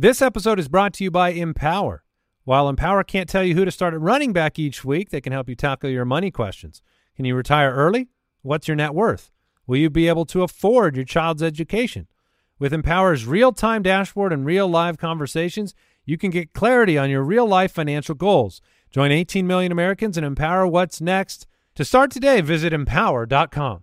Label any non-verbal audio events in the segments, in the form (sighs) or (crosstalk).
This episode is brought to you by Empower. While Empower can't tell you who to start at running back each week, they can help you tackle your money questions. Can you retire early? What's your net worth? Will you be able to afford your child's education? With Empower's real-time dashboard and real live conversations, you can get clarity on your real-life financial goals. Join 18 million Americans and empower what's next. To start today, visit empower.com.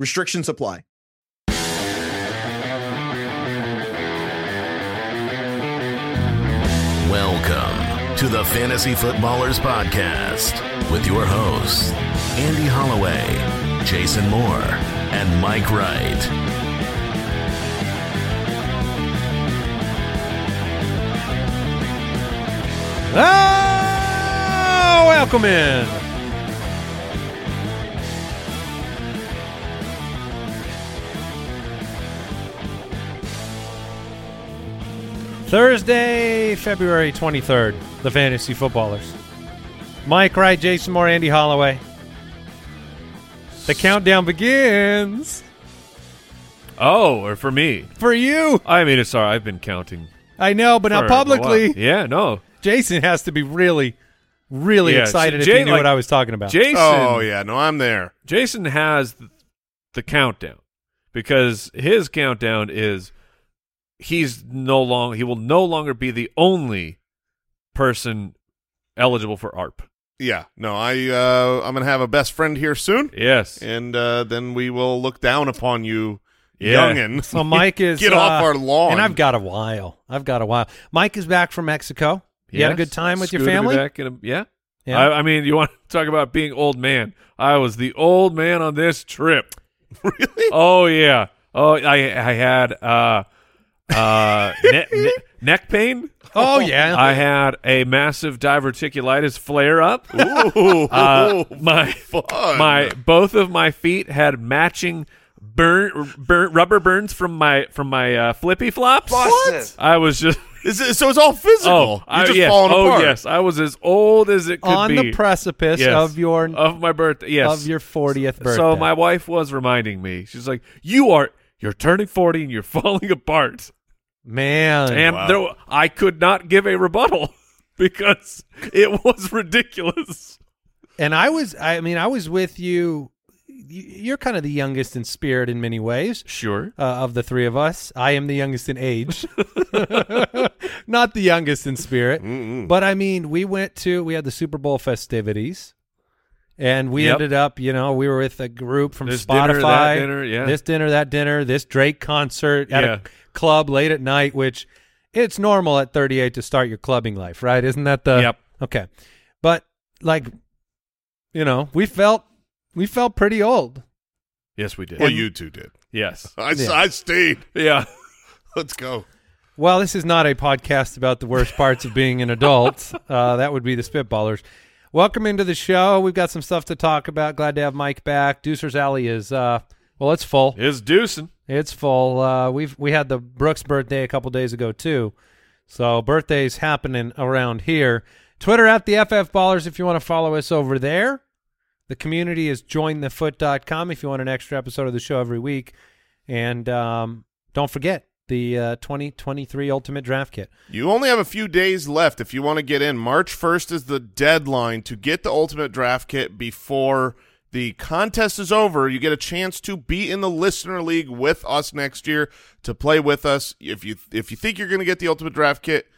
Restrictions apply. Welcome to the Fantasy Footballers Podcast with your hosts, Andy Holloway, Jason Moore, and Mike Wright. Oh, welcome in. Thursday, February 23rd, the Fantasy Footballers. Mike Wright, Jason Moore, Andy Holloway. The countdown begins Oh, or for me. for you. I mean, it's sorry. I've been counting. I know, but for not a publicly. while. Yeah, no. Jason has to be really, really Yeah, excited so if Jay- he knew like- what I was talking about. Jason. Oh yeah, no, I'm there. Jason has th- the countdown because his countdown is he's no long he will no longer be the only person eligible for ARP. Yeah, no, I uh, I'm gonna have a best friend here soon, Yes. and uh, then we will look down upon you, Yeah. youngin. So Mike (laughs) is Get uh, off our lawn. and I've got a while. I've got a while. Mike is back from Mexico. You had a good time with your family. back in a- yeah. Yeah. I, I mean, you want to (laughs) talk about being old man? I was the old man on this trip. (laughs) really. Oh yeah. Oh, I I had uh uh ne- ne- neck pain. Oh yeah. I had a massive diverticulitis flare up. Ooh, Uh, my fun. my both of my feet had matching burn burn rubber burns from my from my uh, flippy flops. What? I was just Is it, so it's all physical. oh You're I, just yes. falling oh apart. yes I was as old as it could be. on be the precipice Yes. of your of my birthday. Yes, of your 40th birthday. So my wife was reminding me. She's like, "You are you're turning forty and you're (laughs) falling apart." Man. And Wow. there, I could not give a rebuttal (laughs) because it was ridiculous. And I was I mean I was with you you- you're kind of the youngest in spirit in many ways. Sure. Uh, of the three of us, I am the youngest in age, (laughs) not the youngest in spirit. Mm-mm. But I mean, we went to we had the Super Bowl festivities, and we Yep. ended up, you know, we were with a group from This Spotify, dinner, that dinner, yeah. this dinner, that dinner, this Drake concert at Yeah. a club late at night, which it's normal at 38 to start your clubbing life, right? Isn't that the Yep. Okay, but like, you know, we felt we felt pretty old. Yes, we did. Well, you two did. yes. (laughs) I, Yeah. I stayed. Yeah. (laughs) Let's go. Well, this is not a podcast about the worst parts of being an adult. (laughs) Uh, that would be the Spitballers. Welcome into the show. We've got some stuff to talk about. Glad to have Mike back. Deucer's Alley is uh, well, it's full. It's deucing. It's full. Uh, we've we had the Brooks birthday a couple days ago too, so birthdays happening around here. Twitter at the FF Ballers if you want to follow us over there. The community is jointhefoot.com if you want an extra episode of the show every week, and um, don't forget the uh, 2023 Ultimate Draft Kit. You only have a few days left if you want to get in. March 1st is the deadline to get the Ultimate Draft Kit before the contest is over. You get a chance to be in the Listener League with us next year to play with us. If you if you think you're going to get the Ultimate Draft Kit,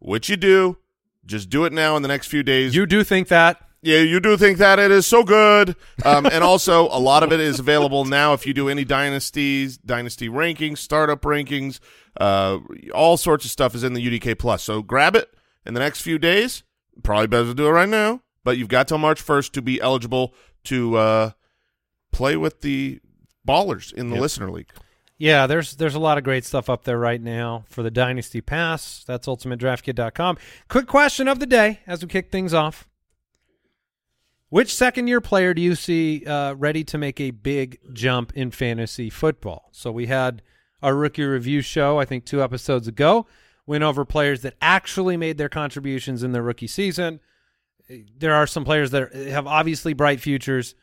which you do, just do it now in the next few days. You do think that? Yeah, you do think that it is so good. Um, and also, a lot of it is available (laughs) now if you do any dynasties, dynasty rankings, startup rankings, uh, all sorts of stuff is in the UDK Plus. So grab it in the next few days. Probably better to do it right now, but you've got till March 1st to be eligible to uh, play with the ballers in the Yep. listener league. Yeah, there's there's a lot of great stuff up there right now for the Dynasty Pass. That's ultimatedraftkit.com. Quick question of the day as we kick things off. Which second year player do you see uh, ready to make a big jump in fantasy football? So we had our rookie review show, I think two episodes ago, went over players that actually made their contributions in their rookie season. There are some players that have obviously bright futures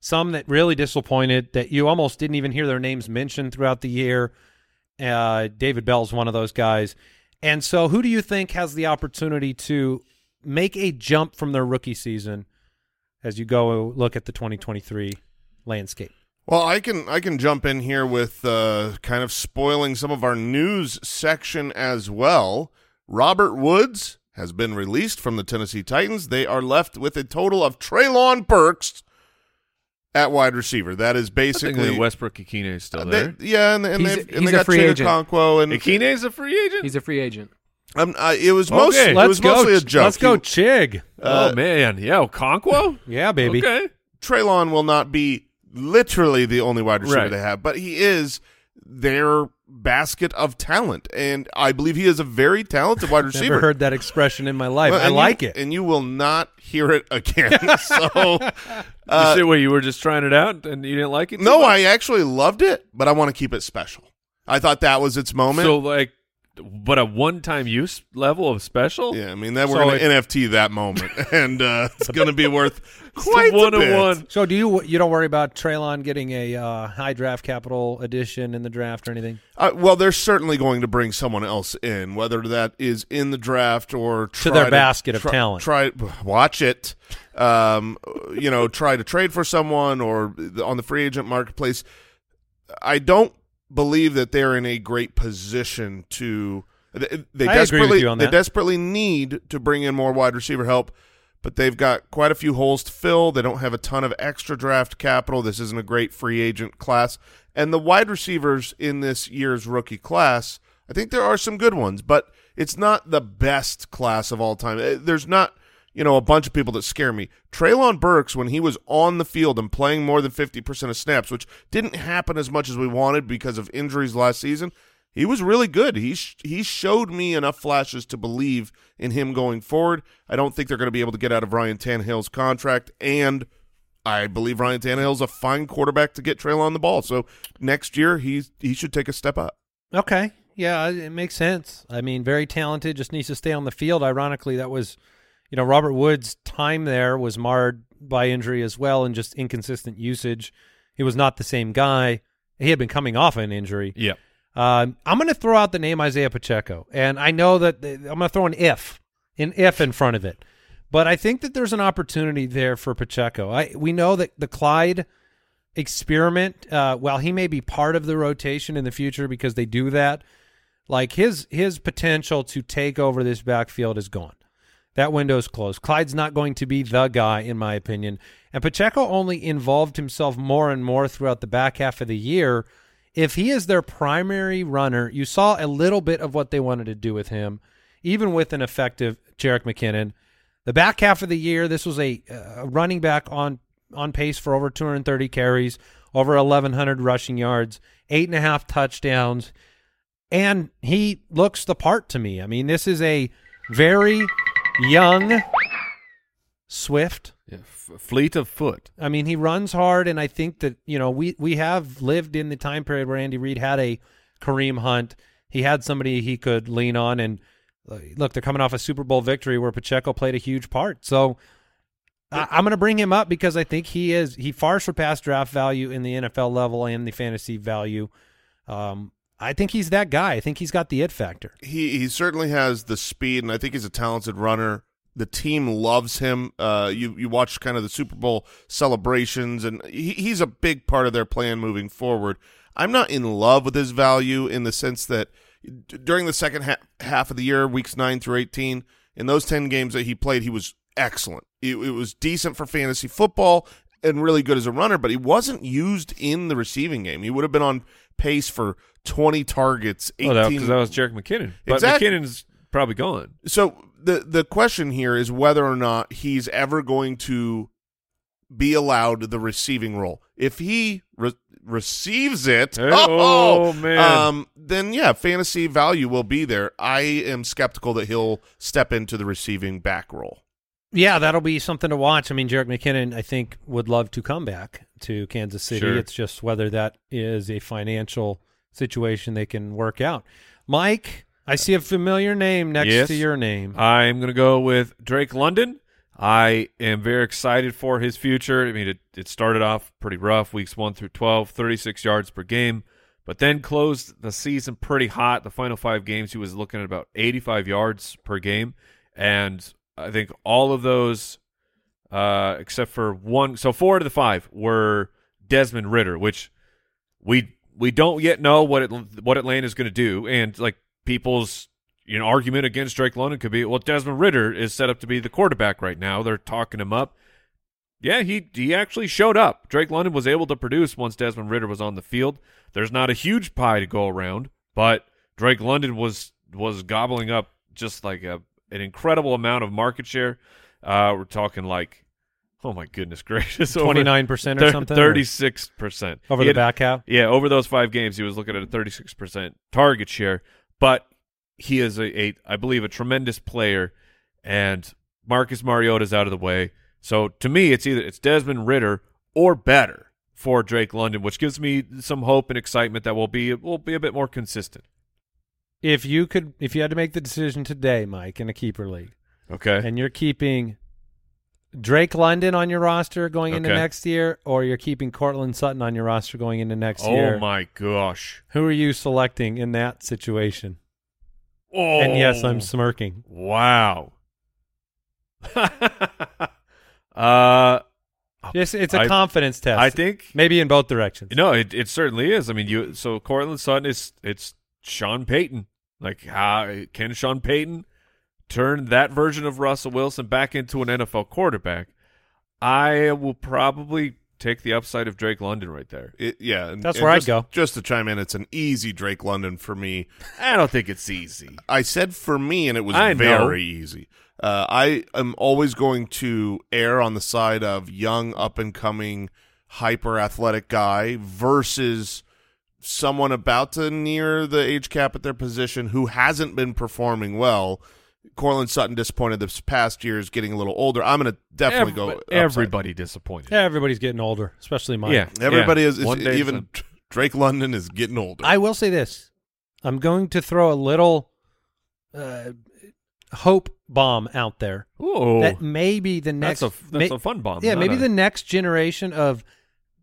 some that really disappointed that you almost didn't even hear their names mentioned throughout the year. Uh, David Bell's one of those guys. And so, who do you think has the opportunity to make a jump from their rookie season as you go look at the 2023 landscape? Well, I can I can jump in here with uh, kind of spoiling some of our news section as well. Robert Woods has been released from the Tennessee Titans. They are left with a total of Treylon Burks at wide receiver. That is basically Westbrook Ikhine is still Uh, there. They, yeah, and, and, He's- they've, and they a got free Chig agent. Okonkwo, and Ikhine is a free agent. He's a free agent. Um, uh, it was Okay. mostly it Let's was go. mostly a joke. Let's go, He- Chig. uh, oh man, yeah, Okonkwo. (laughs) Yeah, baby. Okay, Treylon will not be literally the only wide receiver Right. they have, but he is their basket of talent, and I believe he is a very talented wide (laughs) receiver. Never heard that expression in my life. Well, I like you, it. and you will not hear it again. (laughs) so, you uh, see what you were just trying it out and you didn't like it. no, much? I actually loved it, but I want to keep it special. I thought that was its moment. So like, but a one-time use level of special. yeah, I mean that we're So going it- to NFT that moment, (laughs) and uh, it's going to be worth (laughs) quite the a one bit. one. So do you you don't worry about Treylon getting a uh, high draft capital addition in the draft or anything? Uh, well, they're certainly going to bring someone else in, whether that is in the draft or try their basket of talent. Try watch it, um, you know, try to trade for someone or on the free agent marketplace. I don't believe that they're in a great position to. They, they I agree with desperately you on they desperately need to bring in more wide receiver help, but they've got quite a few holes to fill. They don't have a ton of extra draft capital. This isn't a great free agent class, and the wide receivers in this year's rookie class, I think there are some good ones, but it's not the best class of all time. Uh, There's not you know, a bunch of people that scare me. Treylon Burks, when he was on the field and playing more than 50% of snaps, which didn't happen as much as we wanted because of injuries last season, he was really good. He sh- he showed me enough flashes to believe in him going forward. I don't think they're going to be able to get out of Ryan Tannehill's contract, and I believe Ryan Tannehill's a fine quarterback to get Treylon the ball. So next year, he's he should take a step up. Okay. Yeah, it makes sense. I mean, very talented, just needs to stay on the field. Ironically, that was, you know, Robert Woods' time there was marred by injury as well and just inconsistent usage. He was not the same guy. He had been coming off an injury. Yeah. Um, I'm going to throw out the name Isaiah Pacheco, and I know that the, I'm going to throw an if, an if in front of it, but I think that there's an opportunity there for Pacheco. I we know that the Clyde experiment, uh, while he may be part of the rotation in the future because they do that, like his his potential to take over this backfield is gone. That window's closed. Clyde's not going to be the guy, in my opinion. And Pacheco only involved himself more and more throughout the back half of the year. If he is their primary runner, you saw a little bit of what they wanted to do with him, even with an effective Jerick McKinnon. The back half of the year, this was a, running back on on pace for over 230 carries, over 1,100 rushing yards, eight and a half touchdowns, and he looks the part to me. I mean, this is a very young, swift. yeah. F- fleet of foot. I mean, he runs hard, and I think that you know we we have lived in the time period where Andy Reid had a Kareem Hunt. He had somebody he could lean on, and uh, look, they're coming off a Super Bowl victory where Pacheco played a huge part. So I, I'm going to bring him up because I think he is he far surpassed draft value in the NFL level and the fantasy value. Um, I think he's that guy. I think he's got the it factor. he he certainly has the speed, and I think he's a talented runner. The team loves him. Uh, you you watch kind of the Super Bowl celebrations, and he, he's a big part of their plan moving forward. I'm not in love with his value in the sense that during the second ha- half of the year, weeks nine through eighteen, in those ten games that he played, he was excellent. It, it was decent for fantasy football and really good as a runner, but he wasn't used in the receiving game. He would have been on pace for 20 targets, 18 Oh, that, 'cause that was Jerick McKinnon. But Exactly. McKinnon's probably gone. so the the question here is whether or not he's ever going to be allowed the receiving role. If he re- receives it, Hey, (laughs) oh, man. um, then yeah, fantasy value will be there. I am skeptical that he'll step into the receiving back role. Yeah, that'll be something to watch. I mean, Jerick McKinnon, I think, would love to come back to Kansas City. Sure. It's just whether that is a financial situation they can work out. Mike, I see a familiar name next Yes. to your name. I'm going to go with Drake London. I am very excited for his future. I mean, it, it started off pretty rough, weeks 1 through 12, 36 yards per game, but then closed the season pretty hot. The final five games, he was looking at about 85 yards per game. And I think all of those, uh, except for one, so four out of the five were Desmond Ridder, which we we don't yet know what it what Atlanta is going to do, and like people's you know argument against Drake London could be, well, Desmond Ridder is set up to be the quarterback right now. They're talking him up. Yeah, he he actually showed up. Drake London was able to produce once Desmond Ridder was on the field. There's not a huge pie to go around, but Drake London was was gobbling up just like a an incredible amount of market share. Uh, we're talking like, oh my goodness (laughs) gracious, 29% or something? Thirty-six percent Over the back half? Yeah, over those five games, he was looking at a thirty-six percent target share. But he is a, a, I believe, a tremendous player, and Marcus Mariota is out of the way. So to me, it's either it's Desmond Ridder or better for Drake London, which gives me some hope and excitement that will be will be a bit more consistent. If you could, if you had to make the decision today, Mike, in a keeper league, Okay. and you're keeping Drake London on your roster going into Okay. next year, or you're keeping Courtland Sutton on your roster going into next oh year, my gosh. who are you selecting in that situation? Oh. And yes, I'm smirking. Wow. (laughs) uh, It's, it's a I- confidence test. I think maybe in both directions. No, it it certainly is. I mean, you so Courtland Sutton is it's Sean Payton. Like how can Sean Payton turn that version of Russell Wilson back into an NFL quarterback? I will probably take the upside of Drake London right there. It, yeah, and- That's and where I'd go. Just to chime in, it's an easy Drake London for me. I don't think it's easy. I said for me, and it was I know. very easy. Uh, I am always going to err on the side of young, up and coming, hyper athletic guy versus someone about to near the age cap at their position who hasn't been performing well. Courtland Sutton disappointed this past year is getting a little older. I'm going to definitely Every- go. upside. everybody disappointed. Yeah, everybody's getting older, especially mine. Yeah, Everybody yeah. is, is One day even Drake London is getting older. I will say this: I'm going to throw a little uh, hope bomb out there Oh, that maybe the next that's a that's may- a fun bomb. yeah maybe a- the next generation of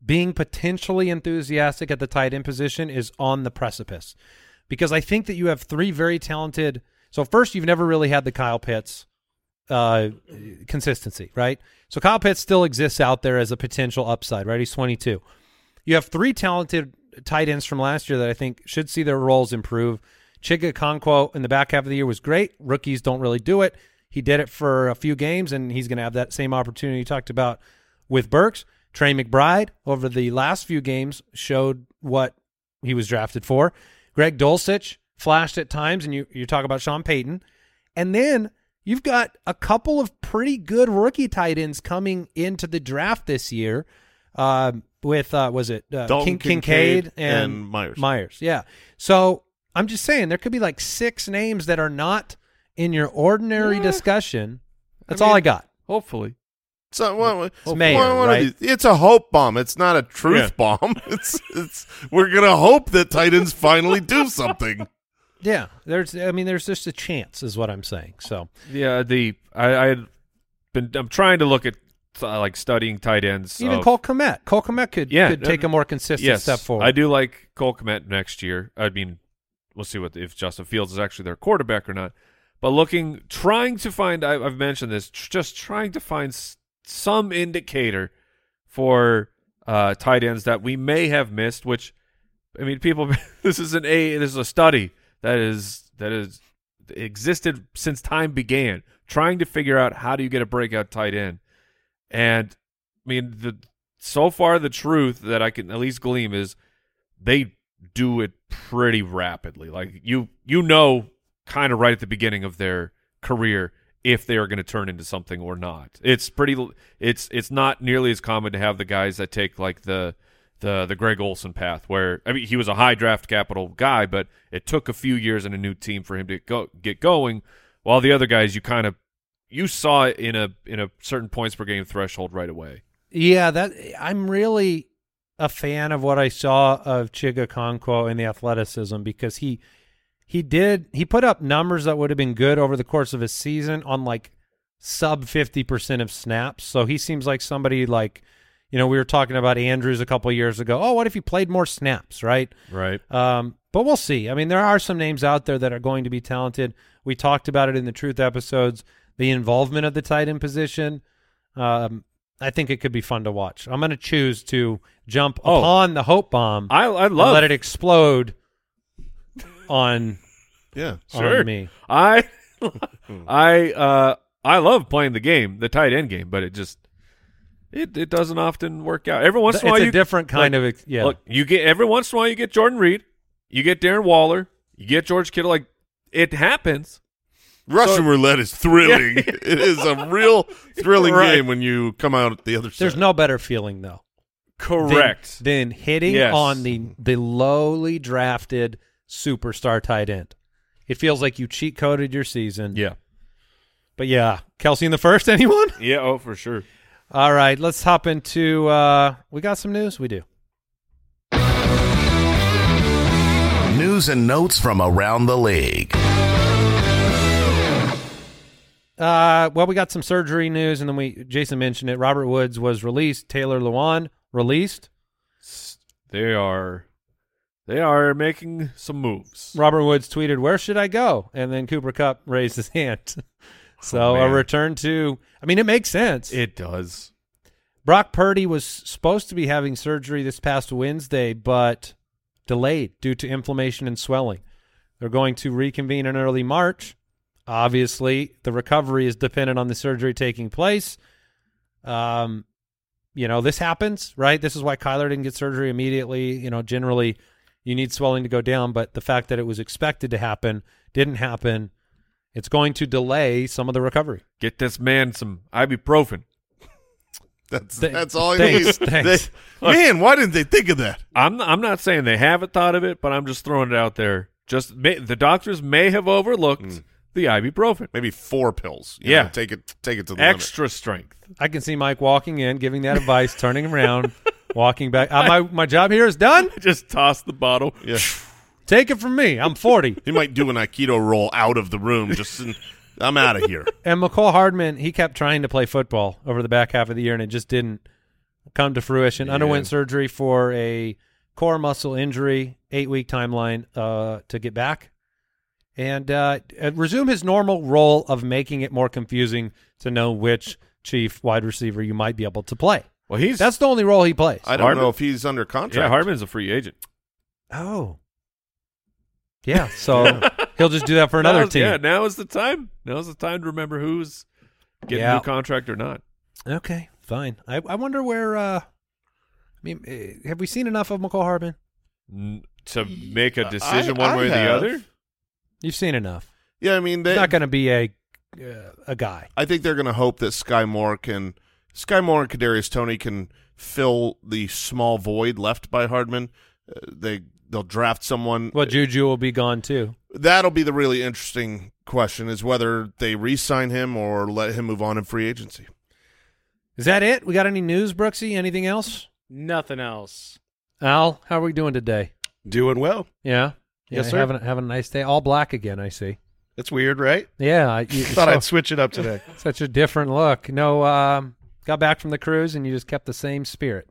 being potentially enthusiastic at the tight end position is on the precipice because I think that you have three very talented. So first, you've never really had the Kyle Pitts uh, consistency, right? So Kyle Pitts still exists out there as a potential upside, right? He's 22. You have three talented tight ends from last year that I think should see their roles improve. Chig Okonkwo in the back half of the year was great. Rookies don't really do it. He did it for a few games, and he's going to have that same opportunity you talked about with Burks. Trey McBride over the last few games showed what he was drafted for. Greg Dulcich flashed at times, and you you talk about Sean Payton, and then you've got a couple of pretty good rookie tight ends coming into the draft this year. Uh, with uh, was it uh, Dalton King, Kincaid Kincaid and, and Myers. Myers, yeah. So I'm just saying there could be like six names that are not in your ordinary Yeah. discussion. That's I all I got. hopefully. So, well, It's Mayer, one- one right? these- It's a hope bomb. It's not a truth bomb. (laughs) It's it's we're gonna hope that Titans finally do something. (laughs) Yeah, there's. I mean, there's just a chance, is what I'm saying. So Yeah, the I I had been I'm trying to look at uh, like studying tight ends. even of- Cole Kmet, Cole Kmet could Yeah, could take no. a more consistent yes, step forward. I do like Cole Kmet next year. I mean, we'll see what if Justin Fields is actually their quarterback or not. But looking, trying to find, I, I've mentioned this, tr- just trying to find s- some indicator for uh, tight ends that we may have missed. Which, I mean, people, (laughs) this is an a, this is a study that is that is existed since time began, trying to figure out how do you get a breakout tight end, and I mean the so far the truth that I can at least glean is they do it pretty rapidly. Like you you know kind of right at the beginning of their career if they are going to turn into something or not. It's pretty. It's it's not nearly as common to have the guys that take like the the the Greg Olsen path, where I mean he was a high draft capital guy, but it took a few years and a new team for him to go get going. While the other guys, you kind of you saw it in a in a certain points per game threshold right away. Yeah, that I'm really a fan of what I saw of Chig Okonkwo in the athleticism because he he did he put up numbers that would have been good over the course of a season on like sub 50% of snaps. So he seems like somebody like you know, we were talking about Andrews a couple years ago. Oh, what if he played more snaps, right? Right. Um, but we'll see. I mean, there are some names out there that are going to be talented. We talked about it in the truth episodes. The involvement of the tight end position. Um, I think it could be fun to watch. I'm going to choose to jump Oh. upon the hope bomb I I and love let it explode on Yeah. Sure. on me. I (laughs) I uh I love playing the game, the tight end game, but it just it it doesn't often work out. Every once It's in a while a you different kind like, of yeah. Look, you get every once in a while you get Jordan Reed, you get Darren Waller, you get George Kittle. Like it happens. Russian So- roulette is thrilling. (laughs) it is a real thrilling Right. game when you come out the other side. There's no better feeling though. than- Correct. Than, hitting Yes. on the the lowly drafted superstar tight end. It feels like you cheat coded your season. yeah. But yeah, Kelce in the first. (laughs) Anyone? Yeah. Oh, for sure. All right, let's hop into. Uh, we got some news. We do. News and notes from around the league. Uh, well, we got some surgery news, and then we Jason mentioned it. Robert Woods was released. Taylor Lewan released. They are they are making some moves. Robert Woods tweeted, "Where should I go?" And then Cooper Kupp raised his (laughs) hand. so Oh, a return to. I mean, it makes sense. It does. Brock Purdy was supposed to be having surgery this past Wednesday, but delayed due to inflammation and swelling. They're going to reconvene in early March. Obviously, the recovery is dependent on the surgery taking place. Um, you know, this happens, right? This is why Kyler didn't get surgery immediately. You know, generally you need swelling to go down, but the fact that it was expected to happen didn't happen. It's going to delay some of the recovery. Get this man some ibuprofen. That's Th- that's all he thanks, needs. thanks. They- man, why didn't they think of that? I'm not, I'm not saying they haven't thought of it, but I'm just throwing it out there. Just may, the doctors may have overlooked mm. the ibuprofen. Maybe four pills. You Yeah. know, take it take it to the Extra strength. I can see Mike walking in, giving that advice, turning around, (laughs) walking back. Uh, my my job here is done. (laughs) Just toss the bottle. Yeah. (laughs) Take it from me. I'm 40. (laughs) He might do an Aikido roll out of the room. Just in, I'm out of here. And Mecole Hardman, he kept trying to play football over the back half of the year, and it just didn't come to fruition. Underwent surgery for a core muscle injury, eight week timeline uh, to get back, and uh, uh, resume his normal role of making it more confusing to know which chief wide receiver you might be able to play. Well, he's That's the only role he plays. I don't Hardman? know if he's under contract. yeah. Hardman's a free agent. oh, yeah. So (laughs) he'll just do that for another Now's- team. Yeah, now is the time. Now is the time to remember who's getting Yeah. a new contract or not. Okay, fine. I I wonder where. uh I mean, eh, have we seen enough of Mecole Hardman? N- to make a decision I- one way I or the other. You've seen enough. Yeah, I mean, they, He's not going to be a uh, a guy. I think they're going to hope that Sky Moore can Sky Moore and Kadarius Toney can fill the small void left by Hardman. Uh, they they'll draft someone. Well, Juju will be gone too. That'll be the really interesting question: is whether they re-sign him or let him move on in free agency. Is that it? We got any news, Brooksy? Anything else? Nothing else. Al, how are we doing today? Doing well. Yeah. Yes, yeah, sir. Having a, having a nice day. All black again. I see. That's weird, right? Yeah. I, you, (laughs) Thought so- I'd switch it up today. (laughs) such a different look. No. Um. Got back from the cruise and you just kept the same spirit.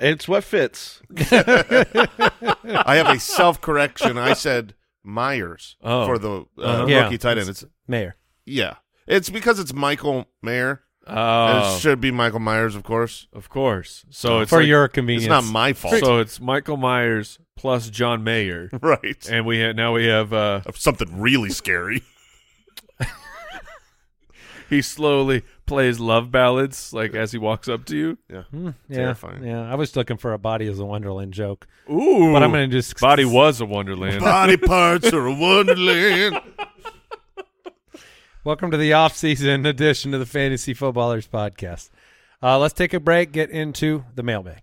It's what fits. (laughs) I have a self-correction. I said Myers Oh. for the uh, Uh-huh. Yeah. rookie tight end. It's Mayor. yeah, it's because it's Michael Mayer. Oh, it should be Michael Myers, of course. of course. So it's for like- your convenience. It's not my fault, So it's Michael Myers plus John Mayer, (laughs) right? and we ha- now we have uh, Something really scary. He slowly plays love ballads like as he walks up to you. Yeah, yeah. Terrifying. Yeah. I was looking for a body as a Wonderland joke, Ooh, but I'm going to just body was a wonderland. body parts are a wonderland. (laughs) Welcome to the off-season edition of the Fantasy Footballers podcast. Uh, let's take a break, get into the mailbag.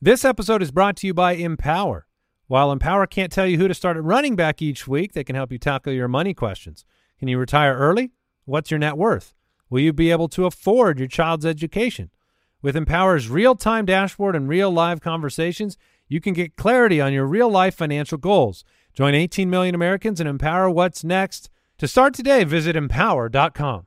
This episode is brought to you by Empower. While Empower can't tell you who to start at running back each week, they can help you tackle your money questions. Can you retire early? What's your net worth? Will you be able to afford your child's education? With Empower's real-time dashboard and real live conversations, you can get clarity on your real-life financial goals. Join 18 million Americans and empower what's next. To start today, visit empower.com.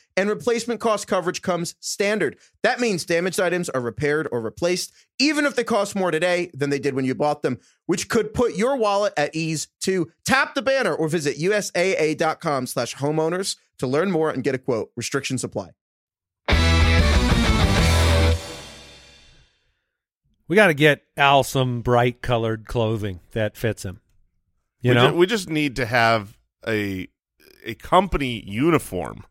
and replacement cost coverage comes standard. That means damaged items are repaired or replaced, even if they cost more today than they did when you bought them, which could put your wallet at ease too. Tap the banner or visit usaa.com slash homeowners to learn more and get a quote. Restrictions apply. We got to get Al some bright colored clothing that fits him. You we know, ju- we just need to have a a company uniform.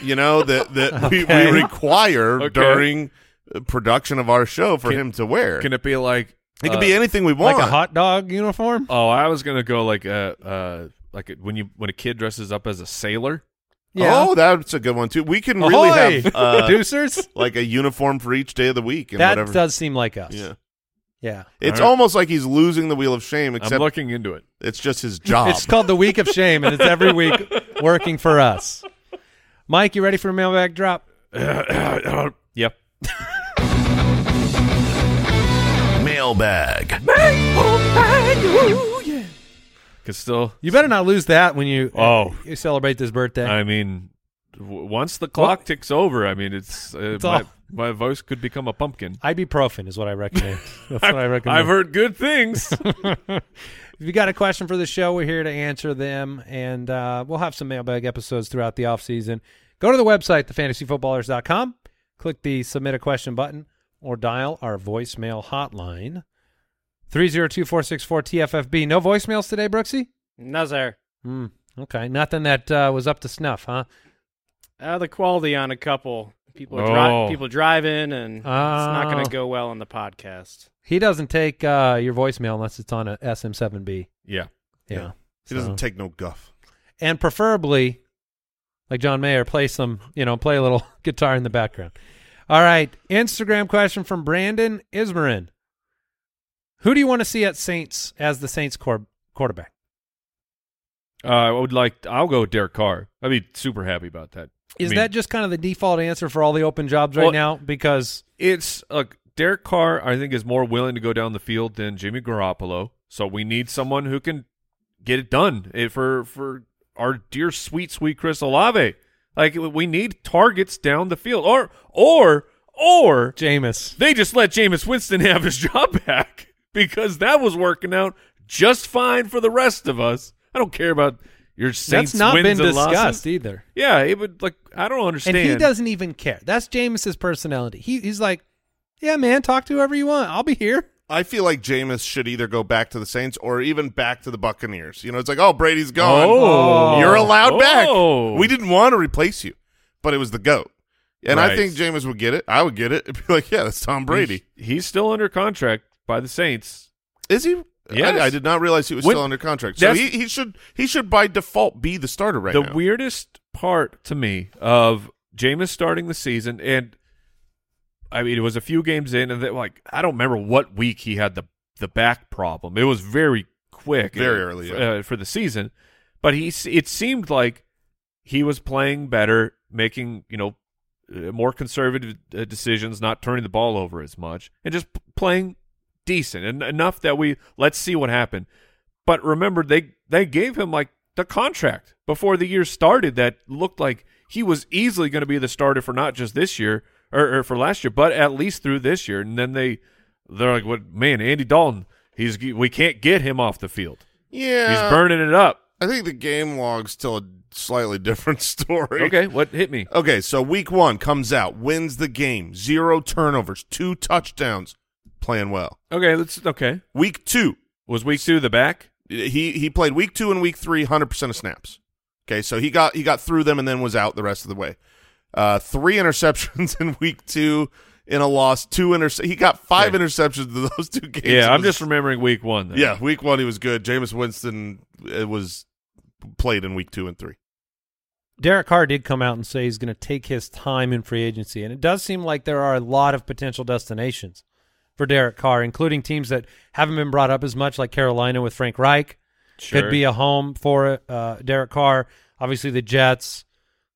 You know that that (laughs) we, Okay. we require Okay. during uh, production of our show for Can- him to wear. Can it be like it could uh, be anything we want. like a hot dog uniform. Oh, I was gonna go like a uh like a, when you when a kid dresses up as a sailor. Yeah. Oh, that's a good one too. We can really Ahoy, have (laughs) uh, producers. like a uniform for each day of the week and That whatever. does seem like us. yeah, yeah. it's All right. almost like he's losing the wheel of shame. I'm looking into it. it's just his job. It's called the week of shame, and it's every week working for us. Mike, you ready for a mailbag drop? (coughs) yep. Mailbag. Mailbag. Cause still, You better not lose that when you Oh. you celebrate this birthday. I mean, w- once the clock ticks over, I mean, it's, uh, It's my, all- my voice could become a pumpkin. Ibuprofen is what I recommend. (laughs) That's what I recommend. I've heard good things. (laughs) if you got a question for the show, we're here to answer them, and uh, we'll have some mailbag episodes throughout the off season. Go to the website, thefantasyfootballers.com, click the submit a question button, or dial our voicemail hotline, 302-464-TFFB. No voicemails today, Brooksy? No, sir. Hmm. Okay, nothing that uh, was up to snuff, huh? Uh, the quality on a couple people are Oh. dri- people driving, and it's not going Oh. to go well on the podcast. He doesn't take uh, your voicemail unless it's on a SM7B. yeah. Yeah. he doesn't take no guff. and preferably, like John Mayer, play some, you know, play a little (laughs) guitar in the background. All right, Instagram question from Brandon Ismarin. Who do you want to see at Saints as the Saints quar- quarterback? Uh, I would like. I'll go with Derek Carr. I'd be super happy about that. I Is mean, that just kind of the default answer for all the open jobs right Well- now? Because it's look Derek Carr I think is more willing to go down the field than Jimmy Garoppolo. So we need someone who can get it done for for our dear sweet sweet Chris Olave. Like we need targets down the field, or or or Jameis, they just let Jameis Winston (laughs) have his job back because that was working out just fine for the rest of us. I don't care about your Saints that's not wins been and losses. discussed either. Yeah, it would like I don't understand. And he doesn't even care. That's Jameis's personality. He, he's like, yeah, man, talk to whoever you want. I'll be here. I feel like Jameis should either go back to the Saints or even back to the Buccaneers. You know, it's like, oh, Brady's gone. Oh. You're allowed back. Oh. We didn't want to replace you, but it was the GOAT. And I think Jameis would get it. I would get it. (laughs) It'd be like, yeah, that's Tom Brady. He's, he's still under contract by the Saints. Is he? Yes. I, I did not realize he was still under contract. So That's- he, he should he should by default be the starter right now. the now. weirdest part to me of Jameis starting the season, and I mean, it was a few games in, and they, like I don't remember what week he had the the back problem. It was very quick, Very uh, early, f- yeah. uh, for the season. But he, s- it seemed like he was playing better, making you know uh, more conservative uh, decisions, not turning the ball over as much, and just p- playing decent and enough that we let's see what happened. But remember, they they gave him like the contract before the year started that looked like he was easily going to be the starter for not just this year or, or for last year, but at least through this year. And then they they're like, "What man, Andy Dalton? He's we can't get him off the field. yeah, He's burning it up." I think the game logs tell a slightly different (laughs) story. Okay, what hit me? Okay, so week one comes out, wins the game, zero turnovers, two touchdowns, playing well. Okay, let's okay. Week two, Was week two the back? he he played week two and week three, hundred percent of snaps. Okay, so he got he got through them and then was out the rest of the way. Uh, three (laughs) interceptions in week two in a loss. Two interce- He got five Okay. interceptions in those two games. Yeah, It I'm just remembering week one. Then. yeah. Week one he was good. Jameis Winston uh, was played in week two and three. Derek Carr did come out and say he's going to take his time in free agency, and it does seem like there are a lot of potential destinations for Derek Carr, including teams that haven't been brought up as much, like Carolina with Frank Reich. Sure. Could be a home for uh, Derek Carr. Obviously, the Jets,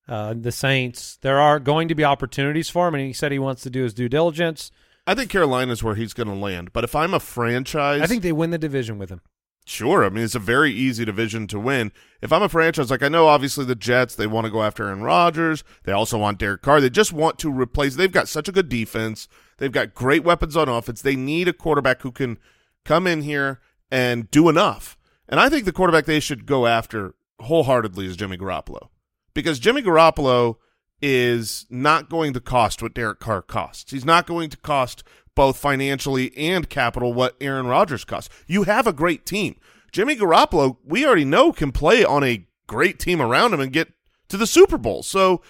uh, the Saints. There are going to be opportunities for him, and he said he wants to do his due diligence. I think Carolina's where he's going to land. But if I'm a franchise, I think they win the division with him. Sure. I mean, it's a very easy division to win. If I'm a franchise, like I know obviously the Jets, they want to go after Aaron Rodgers. They also want Derek Carr. They just want to replace. They've got such a good defense. They've got great weapons on offense. They need a quarterback who can come in here and do enough. And I think the quarterback they should go after wholeheartedly is Jimmy Garoppolo because Jimmy Garoppolo is not going to cost what Derek Carr costs. He's not going to cost both financially and capital what Aaron Rodgers costs. You have a great team. Jimmy Garoppolo, we already know, can play on a great team around him and get to the Super Bowl. So,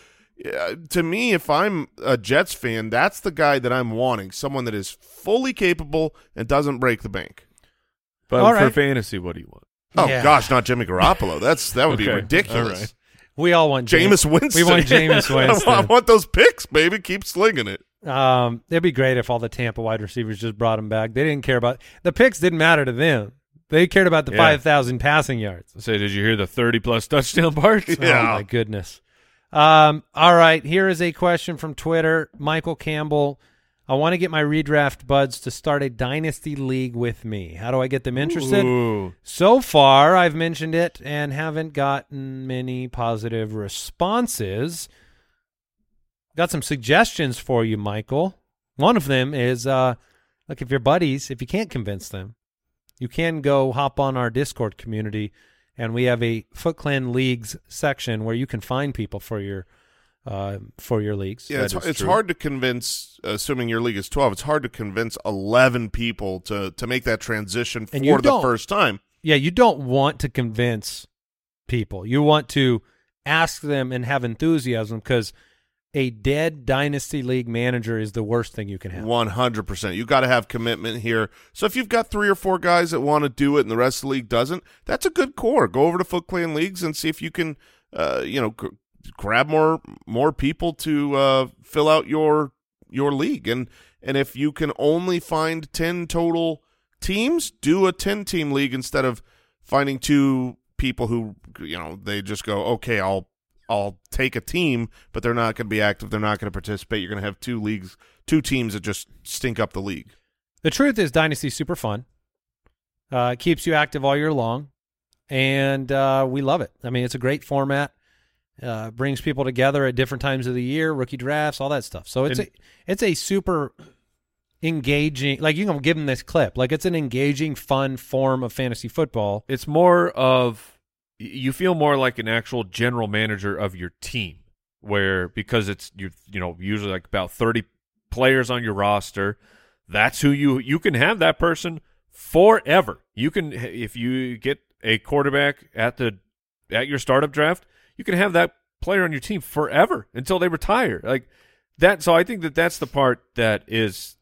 to me, if I'm a Jets fan, that's the guy that I'm wanting. Someone that is fully capable and doesn't break the bank. But All for right. fantasy, what do you want? Oh Yeah. gosh, not Jimmy Garoppolo. That's that would be (laughs) ridiculous. All right. We all want Jameis Winston. We want Jameis (laughs) I want- Winston. I want those picks, baby. Keep slinging it. Um, it'd be great if all the Tampa wide receivers just brought him back. They didn't care about the picks; didn't matter to them. They cared about the Yeah. five thousand passing yards. Say, did you hear the 30 plus touchdown part? (laughs) Yeah. Oh my goodness. Um, all right, here is a question from Twitter. Michael Campbell. I want to get my redraft buds to start a dynasty league with me. How do I get them interested? Ooh. So far, I've mentioned it and haven't gotten many positive responses. Got some suggestions for you, Michael. One of them is uh, look, if your buddies, if you can't convince them, you can go hop on our Discord community, and we have a Foot Clan Leagues section where you can find people for your uh, for your leagues. Yeah, That it's, it's hard to convince, assuming your league is 12, it's hard to convince 11 people to, to make that transition And for the first time. Yeah, you don't want to convince people. You want to ask them and have enthusiasm because a dead dynasty league manager is the worst thing you can have. 100%. you got to have commitment here. So if you've got three or four guys that want to do it and the rest of the league doesn't, that's a good core. Go over to Foot Clan Leagues and see if you can, uh, you know, gr- grab more more people to uh, fill out your your league. And and if you can only find 10 total teams, do a 10 team league instead of finding two people who, you know, they just go, "Okay, I'll I'll take a team, but they're not going to be active. They're not going to participate. You're going to have two leagues, two teams that just stink up the league. The truth is, Dynasty's super fun. Uh, it keeps you active all year long, and uh, we love it. I mean, it's a great format. Uh, brings people together at different times of the year, rookie drafts, all that stuff. So it's And- a it's a super engaging. Like you can give them this clip. Like it's an engaging, fun form of fantasy football. It's more of you feel more like an actual general manager of your team, where because it's you you know usually like about thirty players on your roster. That's who you you can have that person forever. You can if you get a quarterback at the at your startup draft, you can have that player on your team forever until they retire. Like that. So I think that that's the part that is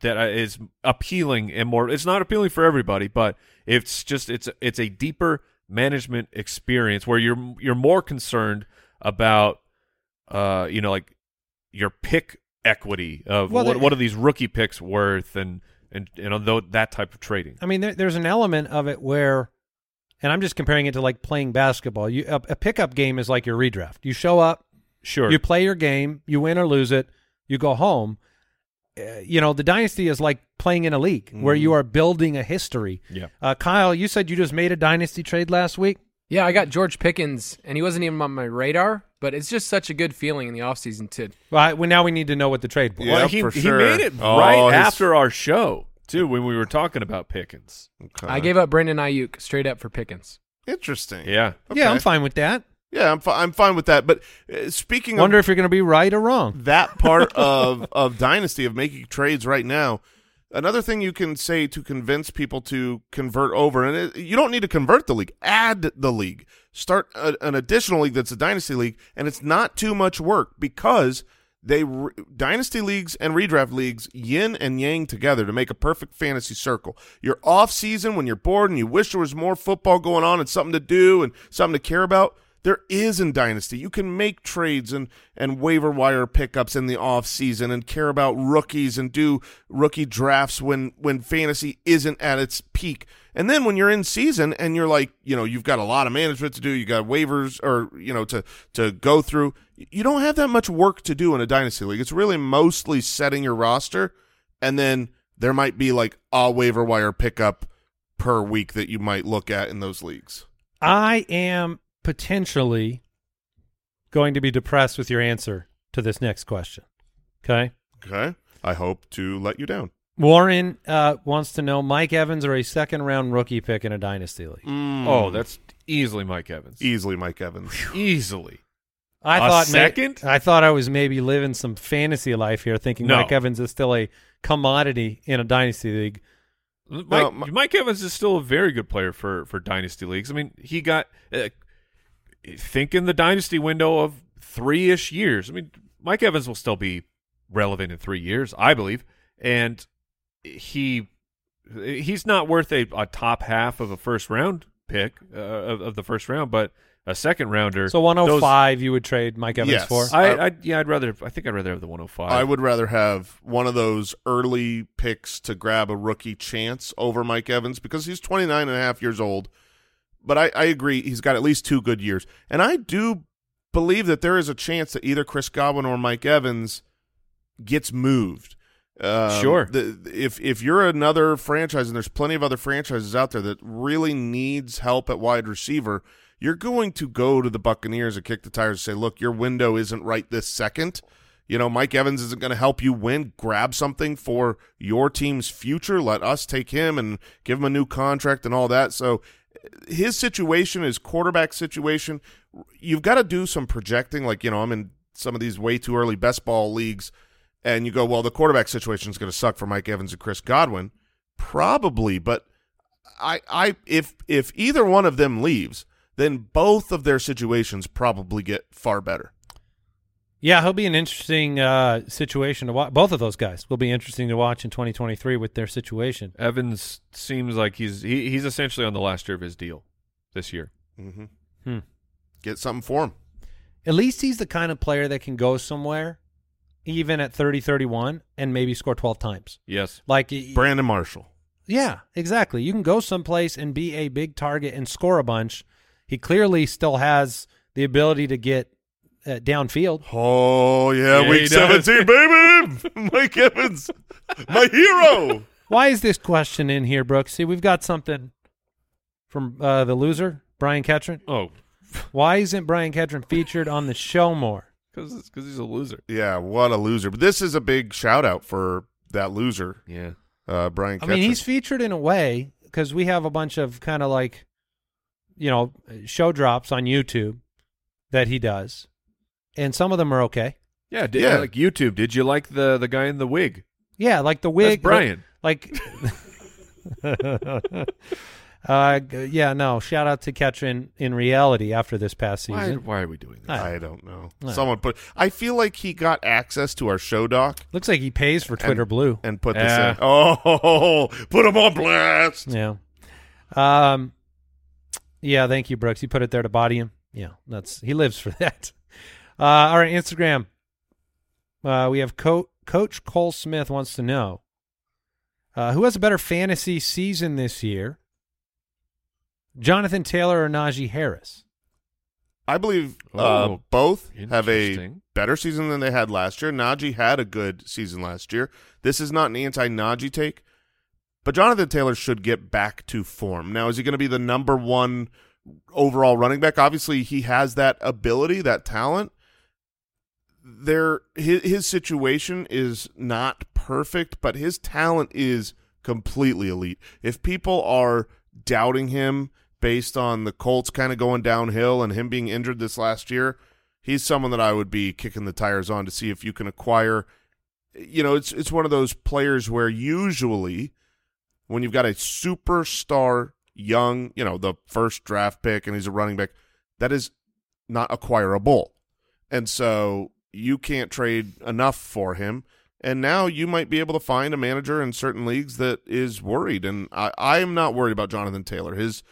that uh, appealing and more. It's not appealing for everybody, but it's just it's it's a deeper management experience where you're you're more concerned about uh you know like your pick equity of Well, what what are these rookie picks worth and and you know that type of trading. I mean, there, there's an element of it where, and I'm just comparing it to like playing basketball. You a, a pickup game is like your redraft. You show up, Sure. you play your game, you win or lose it, you go home. Uh, you know, the dynasty is like playing in a league where you are building a history. Yeah. Uh, Kyle, you said you just made a dynasty trade last week. Yeah, I got George Pickens, and he wasn't even on my radar, but it's just such a good feeling in the offseason to Well, I, well, now we need to know what the trade was. Yeah, well, he, for he made it Oh, right his- after our show too when we were talking about Pickens. Okay. I gave up Brandon Aiyuk straight up for Pickens. Interesting. Yeah. Yeah, I'm fine with that. Yeah, I'm, fi- I'm fine with that. But uh, speaking Wonder of if you're going to be right or wrong. that part (laughs) of, of Dynasty, of making trades right now, another thing you can say to convince people to convert over, and it, you don't need to convert the league. Add the league. Start a, an additional league that's a dynasty league, and it's not too much work because they re- dynasty leagues and redraft leagues yin and yang together to make a perfect fantasy circle. Your off season when you're bored and you wish there was more football going on and something to do and something to care about. There is in Dynasty. You can make trades and, and waiver wire pickups in the off season and care about rookies and do rookie drafts when, when fantasy isn't at its peak. And then when you're in season and you're like, you know, you've got a lot of management to do, you got waivers or, you know, to, to go through, you don't have that much work to do in a dynasty league. It's really mostly setting your roster and then there might be like a waiver wire pickup per week that you might look at in those leagues. I am potentially going to be depressed with your answer to this next question. Okay. Okay. I hope to let you down. Warren uh, wants to know Mike Evans or a second round rookie pick in a dynasty league. Oh, that's easily Mike Evans. easily Mike Evans. Easily. I A thought ma- second? I thought I was maybe living some fantasy life here, thinking No. Mike Evans is still a commodity in a dynasty league. Mike, No, Mi- Mike Evans is still a very good player for, for dynasty leagues. I mean, he got uh, think in the dynasty window of three ish years. I mean, Mike Evans will still be relevant in three years, I believe, and he he's not worth a, a top half of a first round pick uh, of, of the first round, but a second rounder. So 105, you would trade Mike Evans Yes. for? I, I yeah, I'd rather. I think I'd rather have the 105. I would rather have one of those early picks to grab a rookie chance over Mike Evans because he's 29 and a half years old. But I, I agree, he's got at least two good years. And I do believe that there is a chance that either Chris Godwin or Mike Evans gets moved. Um, Sure. The, if if you're another franchise, and there's plenty of other franchises out there that really needs help at wide receiver, you're going to go to the Buccaneers and kick the tires and say, "Look, your window isn't right this second. You know, Mike Evans isn't going to help you win. Grab something for your team's future. Let us take him and give him a new contract and all that." So his situation, his quarterback situation, you've got to do some projecting. Like, you know, I'm in some of these way too early best ball leagues, and you go, well, the quarterback situation is going to suck for Mike Evans and Chris Godwin. Probably, but I, I, if if either one of them leaves, then both of their situations probably get far better. Yeah, he'll be an interesting uh, situation to watch. Both of those guys will be interesting to watch in 2023 with their situation. Evans seems like he's he, he's essentially on the last year of his deal this year. Mm-hmm. Hmm. Get something for him. At least he's the kind of player that can go somewhere, even at 30, 31, and maybe score 12 times. Yes. Like, Brandon Marshall. yeah, exactly. You can go someplace and be a big target and score a bunch. He clearly still has the ability to get uh, downfield. Oh yeah, Yeah, week seventeen, baby. (laughs) Mike Evans, my hero. Why is this question in here, Brooks? See, we've got something from uh, the loser, Brian Ketron. Oh, Why isn't Brian Ketron featured on the show more? because because he's a loser. Yeah, what a loser. But this is a big shout out for that loser, Yeah. uh, Brian. I mean, Ketchum. he's featured in a way because we have a bunch of kind of like, you know, show drops on YouTube that he does, and some of them are okay. Yeah. Did, Yeah. Like YouTube. Did you like the the guy in the wig? Yeah, like the wig. That's wig, Brian. Like, (laughs) uh, yeah, no. Shout out to Ketron in reality after this past season. why are we doing this? I don't know. No. Someone put. I feel like he got access to our show doc Looks like he pays for Twitter Blue. and put this Yeah. in. Oh, (laughs) put him on blast. Yeah. Um. Yeah. Thank you, Brooks. You put it there to body him. Yeah. That's he lives for (laughs) that. Uh. All right. Instagram. Uh. We have Co- Coach Cole Smith wants to know. Uh, who has a better fantasy season this year? Jonathan Taylor or Najee Harris? I believe uh, Oh, both have a better season than they had last year. Najee had a good season last year. This is not an anti-Najee take, but Jonathan Taylor should get back to form. Now, is he going to be the number one overall running back? Obviously, he has that ability, that talent. There, his, his situation is not perfect, but his talent is completely elite. If people are doubting him based on the Colts kind of going downhill and him being injured this last year, he's someone that I would be kicking the tires on to see if you can acquire you know, it's it's one of those players where usually when you've got a superstar young, you know, the first draft pick and he's a running back, that is not acquirable. And so you can't trade enough for him. And now you might be able to find a manager in certain leagues that is worried. And I, am not worried about Jonathan Taylor. His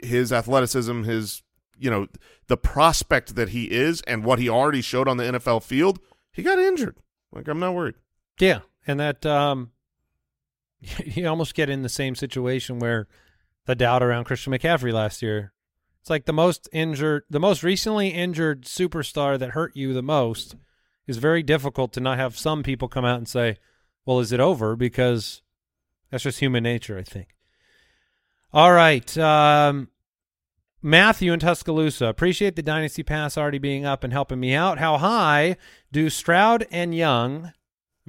his athleticism, his you know, the prospect that he is and what he already showed on the NFL field, he got injured. Like I'm not worried. Yeah, and that um, (laughs) you almost get in the same situation where the doubt around Christian McCaffrey last year. It's like the most injured, the most recently injured superstar that hurt you the most is very difficult to not have some people come out and say, "Well, is it over?" Because that's just human nature, I think. All right, um, Matthew in Tuscaloosa. Appreciate the Dynasty Pass already being up and helping me out. How high do Stroud and Young,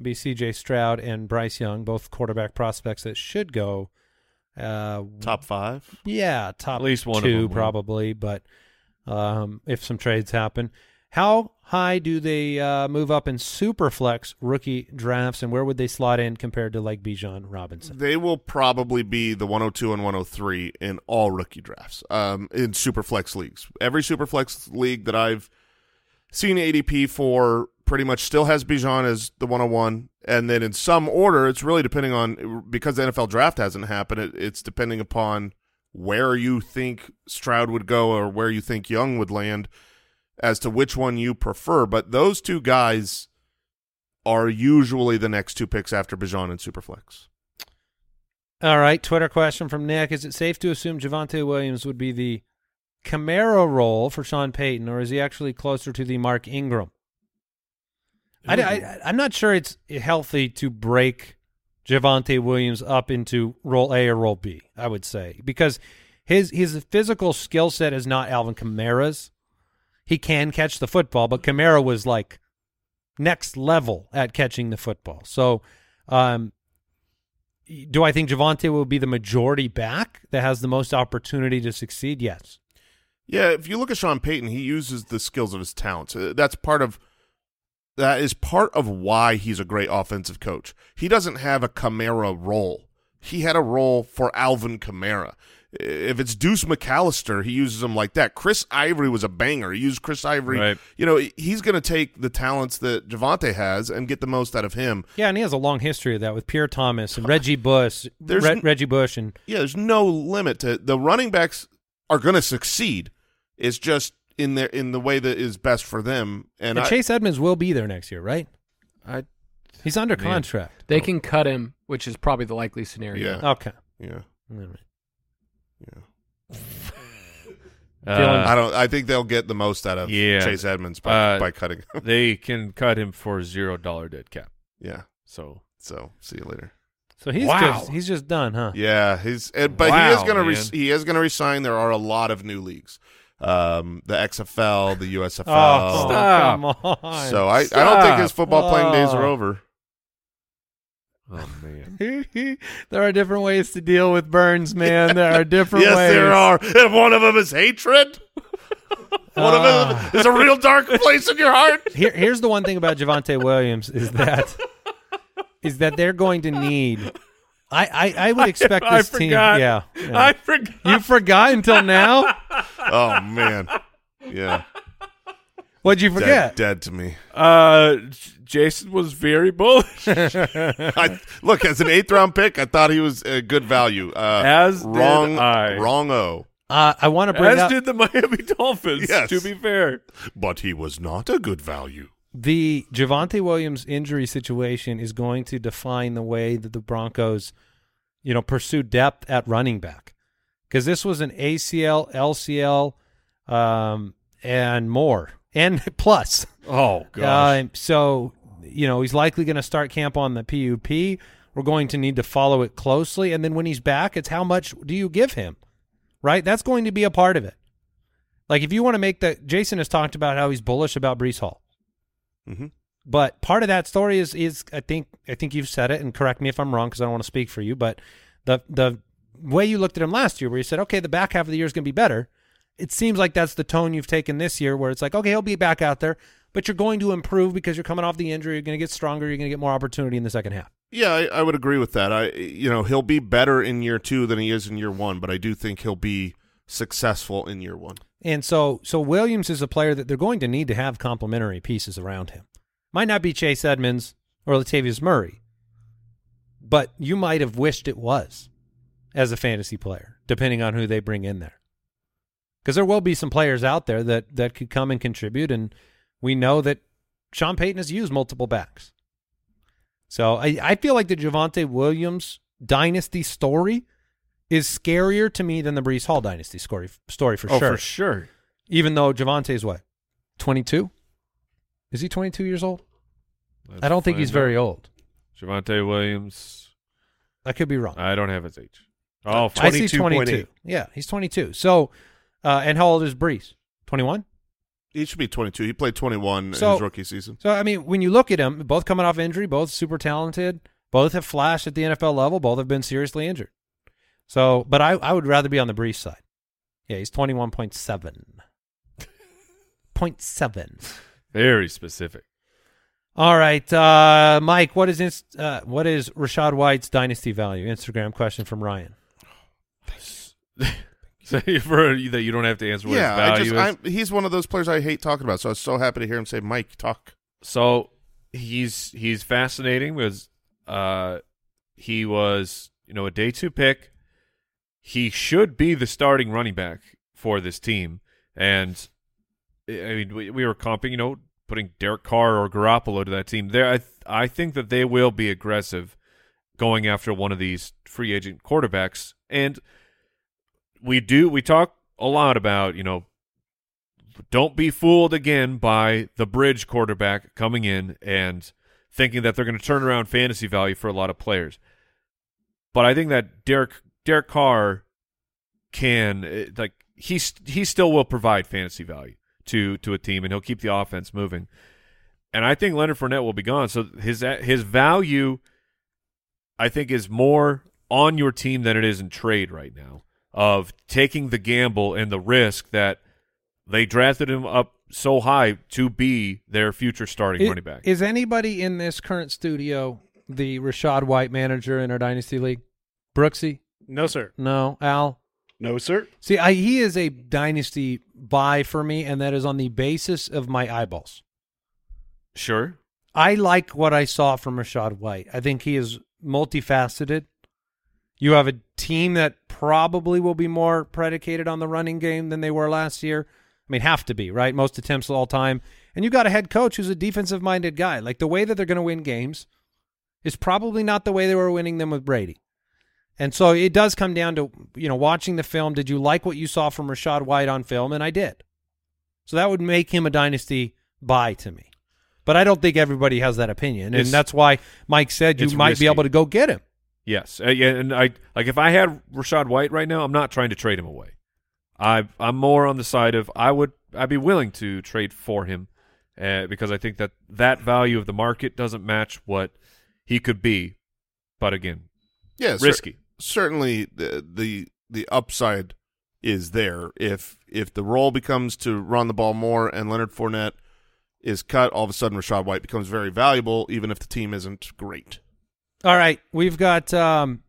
be CJ Stroud and Bryce Young, both quarterback prospects that should go uh, Top five. yeah, top At least one of two them will. probably, but um, if some trades happen, how high do they uh, move up in superflex rookie drafts, and where would they slot in compared to like Bijan Robinson? They will probably be the 102 and 103 in all rookie drafts. Um, in superflex leagues, every superflex league that I've seen ADP for pretty much still has Bijan as the 101, and then in some order, it's really depending on because the NFL draft hasn't happened. It, it's depending upon where you think Stroud would go or where you think Young would land as to which one you prefer. But those two guys are usually the next two picks after Bijan and Superflex. All right, Twitter question from Nick: Is it safe to assume Javonte Williams would be the Kamara role for Sean Payton, or is he actually closer to the Mark Ingram? I, I, I'm not sure it's healthy to break Javonte Williams up into role A or role B. I would say because his his physical skill set is not Alvin Kamara's. He can catch the football, but Kamara was like next level at catching the football. So, um, do I think Javonte will be the majority back that has the most opportunity to succeed? Yes. Yeah, if you look at Sean Payton, he uses the skills of his talents. Uh, That's part of that is part of why he's a great offensive coach. He doesn't have a Kamara role. He had a role for Alvin Kamara. If it's Deuce McAllister, he uses him like that. Chris Ivory was a banger. He used Chris Ivory. Right. You know, he's going to take the talents that Javonte has and get the most out of him. Yeah, and he has a long history of that with Pierre Thomas and (sighs) Reggie Bush, There's Re- Reggie Bush, and Yeah, there's no limit to the running backs are going to succeed. It's just in their in the way that is best for them. And And I, Chase Edmonds will be there next year, right? I He's under Man. contract. They can cut him, which is probably the likely scenario. Yeah. Okay. yeah, All right. yeah. (laughs) uh, I don't. I think they'll get the most out of Yeah. Chase Edmonds by, Uh, by cutting. him. (laughs) they can cut him for zero dollar dead cap. yeah. So So see you later. So he's Wow. just he's just done, huh? Yeah, he's and, but he is gonna re- he is gonna resign. There are a lot of new leagues, um, the XFL, the USFL. Oh, Stop. come on. So I, I don't think his football playing days are Oh. over. oh man. (laughs) there are different ways to deal with Burns, man. There are different ways. yes, ways. there are. And one of them is hatred. (laughs) one of Ah. them is a real dark place in your heart. Here, here's the one thing about Javonte Williams is that is that they're going to need. I I, I would (laughs) expect I this team. forgot. Yeah, yeah. I forgot. you forgot until now. (laughs) Oh man, yeah, What'd you forget? dead to me. Uh, Jason was very bullish. (laughs) I, look, as an eighth round pick, I thought he was a good value. Uh, As did wrong, I. wrong. O, Uh, I want to bring As up did the Miami Dolphins. Yes. To be fair, but he was not a good value. The Javonte Williams injury situation is going to define the way that the Broncos, you know, pursue depth at running back. Because this was an ACL, LCL, um, and more, and (laughs) plus. oh gosh, Um, so, you know, he's likely going to start camp on the PUP. We're going to need to follow it closely. And then when he's back, it's how much do you give him? Right? That's going to be a part of it. Like if you want to make the Jason has talked about how he's bullish about Breece Hall. Hmm But part of that story is is I think I think you've said it and correct me if I'm wrong because I don't want to speak for you, but the the way you looked at him last year where you said, Okay, the back half of the year is gonna be better, it seems like that's the tone you've taken this year where it's like, Okay, he'll be back out there, but you're going to improve because you're coming off the injury. You're going to get stronger. You're going to get more opportunity in the second half. Yeah, I, I would agree with that. I, you know, he'll be better in year two than he is in year one, but I do think he'll be successful in year one. And so, so Williams is a player that they're going to need to have complementary pieces around him. Might not be Chase Edmonds or Latavius Murray, but you might have wished it was as a fantasy player, depending on who they bring in there. Because there will be some players out there that that could come and contribute, and we know that Sean Payton has used multiple backs. So I, I feel like the Javonte Williams dynasty story is scarier to me than the Breece Hall dynasty story story for oh, sure. for sure. Even though Javonte is what, twenty two? Is he twenty two years old? I don't think he's very old. Javonte Williams. I could be wrong. I don't have his age. Oh, I see 22.8. twenty two. Yeah, he's twenty two. So, uh, and how old is Breece? Twenty one. He should be 22. He played 21 in his rookie season. So I mean, when you look at him, both coming off injury, both super talented, both have flashed at the NFL level, both have been seriously injured. So, but I, I would rather be on the Breece side. Yeah, he's twenty one point seven. (laughs) Point seven. very specific. All right, uh, Mike. What is inst- uh, what is Rachaad White's dynasty value? Instagram question from Ryan. (laughs) So (laughs) for that you don't have to answer what yeah, his I just, is. I'm, he's one of those players I hate talking about, so I was so happy to hear him say, Mike, talk. So he's he's fascinating because uh, he was you know a day two pick. He should be the starting running back for this team, and I mean we, we were comping you know putting Derek Carr or Garoppolo to that team. There, I th- I think that they will be aggressive going after one of these free agent quarterbacks, and we do we talk a lot about you know don't be fooled again by the bridge quarterback coming in and thinking that they're going to turn around fantasy value for a lot of players. But I think that Derek Derek Carr can eh, like he's he still will provide fantasy value to to a team and he'll keep the offense moving. And I think Leonard Fournette will be gone, so his his value I think is more on your team than it is in trade right now of taking the gamble and the risk that they drafted him up so high to be their future starting running back. Is anybody in this current studio the Rachaad White manager in our dynasty league? Brooksy? No, sir. No. Al? No, sir. See, I, he is a dynasty buy for me, and that is on the basis of my eyeballs. sure. I like what I saw from Rachaad White. I think he is multifaceted. You have a team that probably will be more predicated on the running game than they were last year. I mean, have to be, right? Most attempts all time. And you got a head coach who's a defensive minded guy. Like the way that they're going to win games is probably not the way they were winning them with Brady. And so it does come down to, you know, watching the film. Did you like what you saw from Rachaad White on film? And I did. So that would make him a dynasty buy to me. But I don't think everybody has that opinion. And It's- that's why Mike said you might risky. be able to go get him. Yes, uh, yeah, and I like if I had Rachaad White right now, I'm not trying to trade him away. I I'm more on the side of I would I'd be willing to trade for him uh, because I think that that value of the market doesn't match what he could be. But again, Yeah, risky. Certainly the, the the upside is there if if the role becomes to run the ball more and Leonard Fournette is cut, all of a sudden Rachaad White becomes very valuable, even if the team isn't great. All right, we've got um,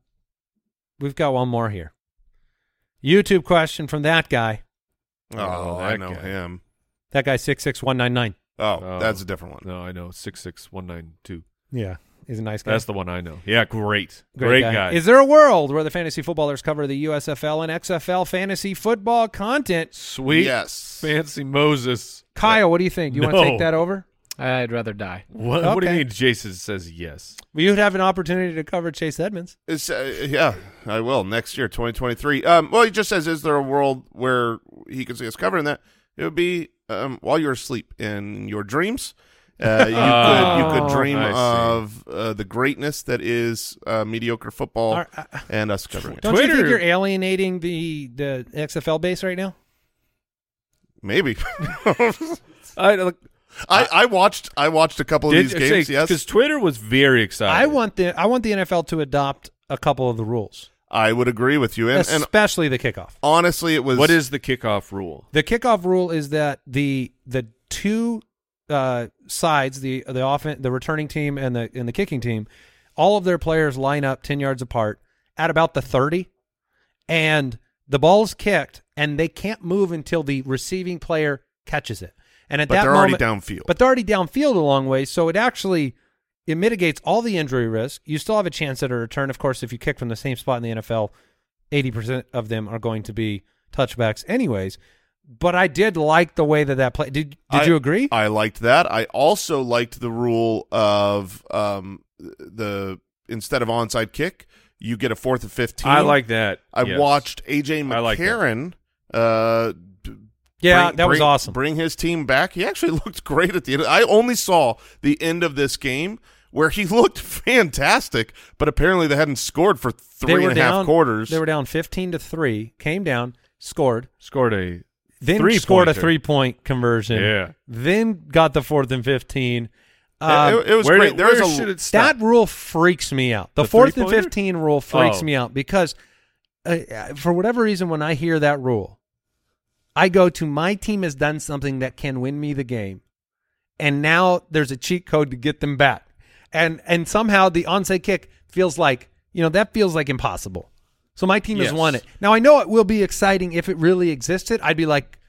we've got one more here. YouTube question from that guy. Oh, Oh, I know guy. him. That guy six six one nine nine. Oh, Oh. that's a different one. No, I know six six one nine two. Yeah, he's a nice guy. That's the one I know. Yeah, great, great, guy. Is there a world where the fantasy footballers cover the USFL and XFL fantasy football content? Sweet, Yes. fancy Moses. Kyle, what do you think? Do you want to take that over? I'd rather die. What? What do you mean? Jason says yes. Well, you'd have an opportunity to cover Chase Edmonds. It's, uh, yeah, I will next year, 2023. Um, well, he just says, is there a world where he could see us covering that? It would be um, while you're asleep in your dreams. Uh, you could you could Oh, dream of uh, the greatness that is uh, mediocre football Are- uh, and us covering it. Don't you think Twitter- you're alienating the the XFL base right now? Maybe. (laughs) I look. I, I watched I watched a couple of these games. yes, because Twitter was very excited. I want the I want the NFL to adopt a couple of the rules, I would agree with you. And, and especially the kickoff. honestly, it was What is the kickoff rule? The kickoff rule is that the the two uh, sides, the the offen- the returning team and the and the kicking team, all of their players line up ten yards apart at about the thirty, and the ball's kicked, and they can't move until the receiving player catches it. And at But that they're already moment, downfield. but they're already downfield a long way, so it actually it mitigates all the injury risk. You still have a chance at a return. Of course, if you kick from the same spot in the NFL, eighty percent of them are going to be touchbacks, anyways. But I did like the way that that play. Did Did I- you agree? I liked that. I also liked the rule of um, the instead of onside kick, you get a fourth and fifteen. I like that. I Yes. watched AJ like. McCarron. uh, yeah, bring- that was bring- awesome. Bring his team back. He actually (laughs) looked great at the end. I only saw the end of this game where he (laughs) looked fantastic, but apparently they hadn't scored for three and a half quarters. They were down fifteen to three. Came down, scored, scored a then Three scored a three point conversion. Yeah. Then got the fourth and fifteen. Um, it, it was where great. did- there was a it stop? That rule freaks me out. The, The fourth and fifteen rule freaks Oh. me out because, uh, for whatever reason, when I hear that rule, I go to my team has done something that can win me the game, and now there's a cheat code to get them back, and and somehow the onside kick feels like you know that feels like impossible. So my team Yes. has won it. Now I know it will be exciting if it really existed. I'd be like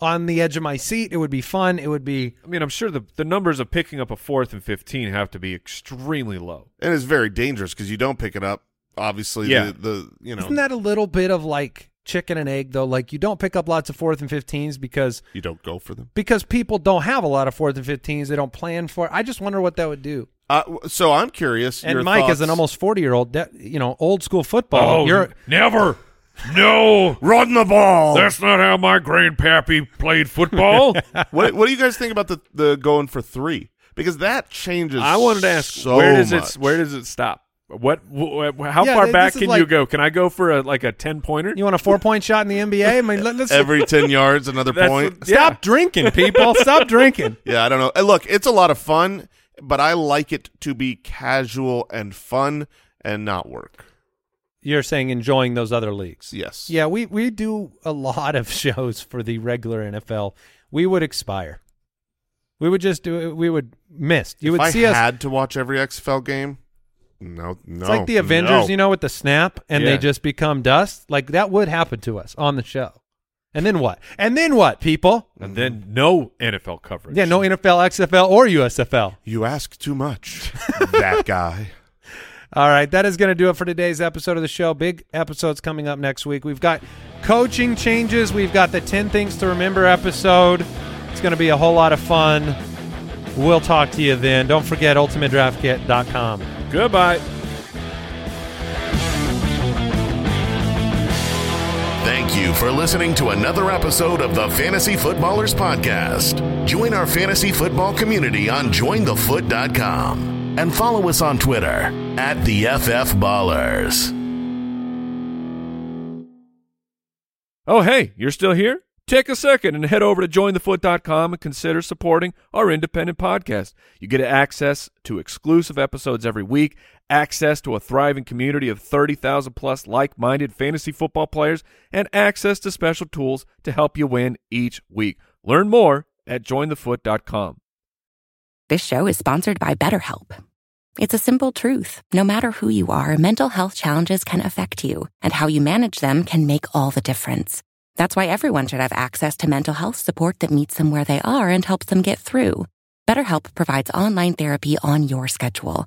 on the edge of my seat. It would be fun. It would be I mean, I'm sure the the numbers of picking up a fourth and fifteen have to be extremely low. and it's very dangerous because you don't pick it up. Obviously, Yeah. the, the you know Isn't that a little bit of like chicken and egg though? Like you don't pick up lots of fourth and fifteens because you don't go for them. because people don't have a lot of fourth and fifteens. They don't plan for it. I just wonder what that would do. Uh, so I'm curious. And your Mike, as an almost forty year old, you know, old school football. you're Oh, never. No, (laughs) run the ball. that's not how my grandpappy played football. (laughs) what What do you guys think about the the going for three? Because that changes. I wanted to ask, so where does much. it where does it stop? What? wh- wh- how Yeah, far back can like- you go? Can I go for a like a ten pointer? you want a four point shot in the NBA? I mean, let, us every ten yards another That's point? what- stop drinking, people. Stop drinking. (laughs) Yeah, I don't know. Look, it's a lot of fun, but I like it to be casual and fun and not work. You're saying enjoying those other leagues. Yes. Yeah, we we do a lot of (laughs) shows for the regular NFL. We would expire. We would just do. We would miss. You if would I see us. had to watch every XFL game, no, no. It's like the Avengers, no. you know, with the snap, and Yeah. they just become dust. Like that would happen to us on the show. And then what? And then what, people? and then no NFL coverage. Yeah, no NFL, XFL, or USFL. You ask too much. (laughs) that guy. All right, that is going to do it for today's episode of the show. Big episodes coming up next week. We've got coaching changes. We've got the 10 things to remember episode. It's going to be a whole lot of fun. We'll talk to you then. Don't forget ultimatedraftkit.com. Goodbye. Thank you for listening to another episode of the Fantasy Footballers Podcast. Join our fantasy football community on jointhefoot.com and follow us on Twitter at the FF Ballers. Oh, hey, you're still here? Take a second and head over to jointhefoot.com and consider supporting our independent podcast. You get access to exclusive episodes every week, access to a thriving community of 30,000 plus like minded fantasy football players, and access to special tools to help you win each week. Learn more at jointhefoot.com. This show is sponsored by BetterHelp. It's a simple truth. No matter who you are, mental health challenges can affect you, and how you manage them can make all the difference. That's why everyone should have access to mental health support that meets them where they are and helps them get through. BetterHelp provides online therapy on your schedule.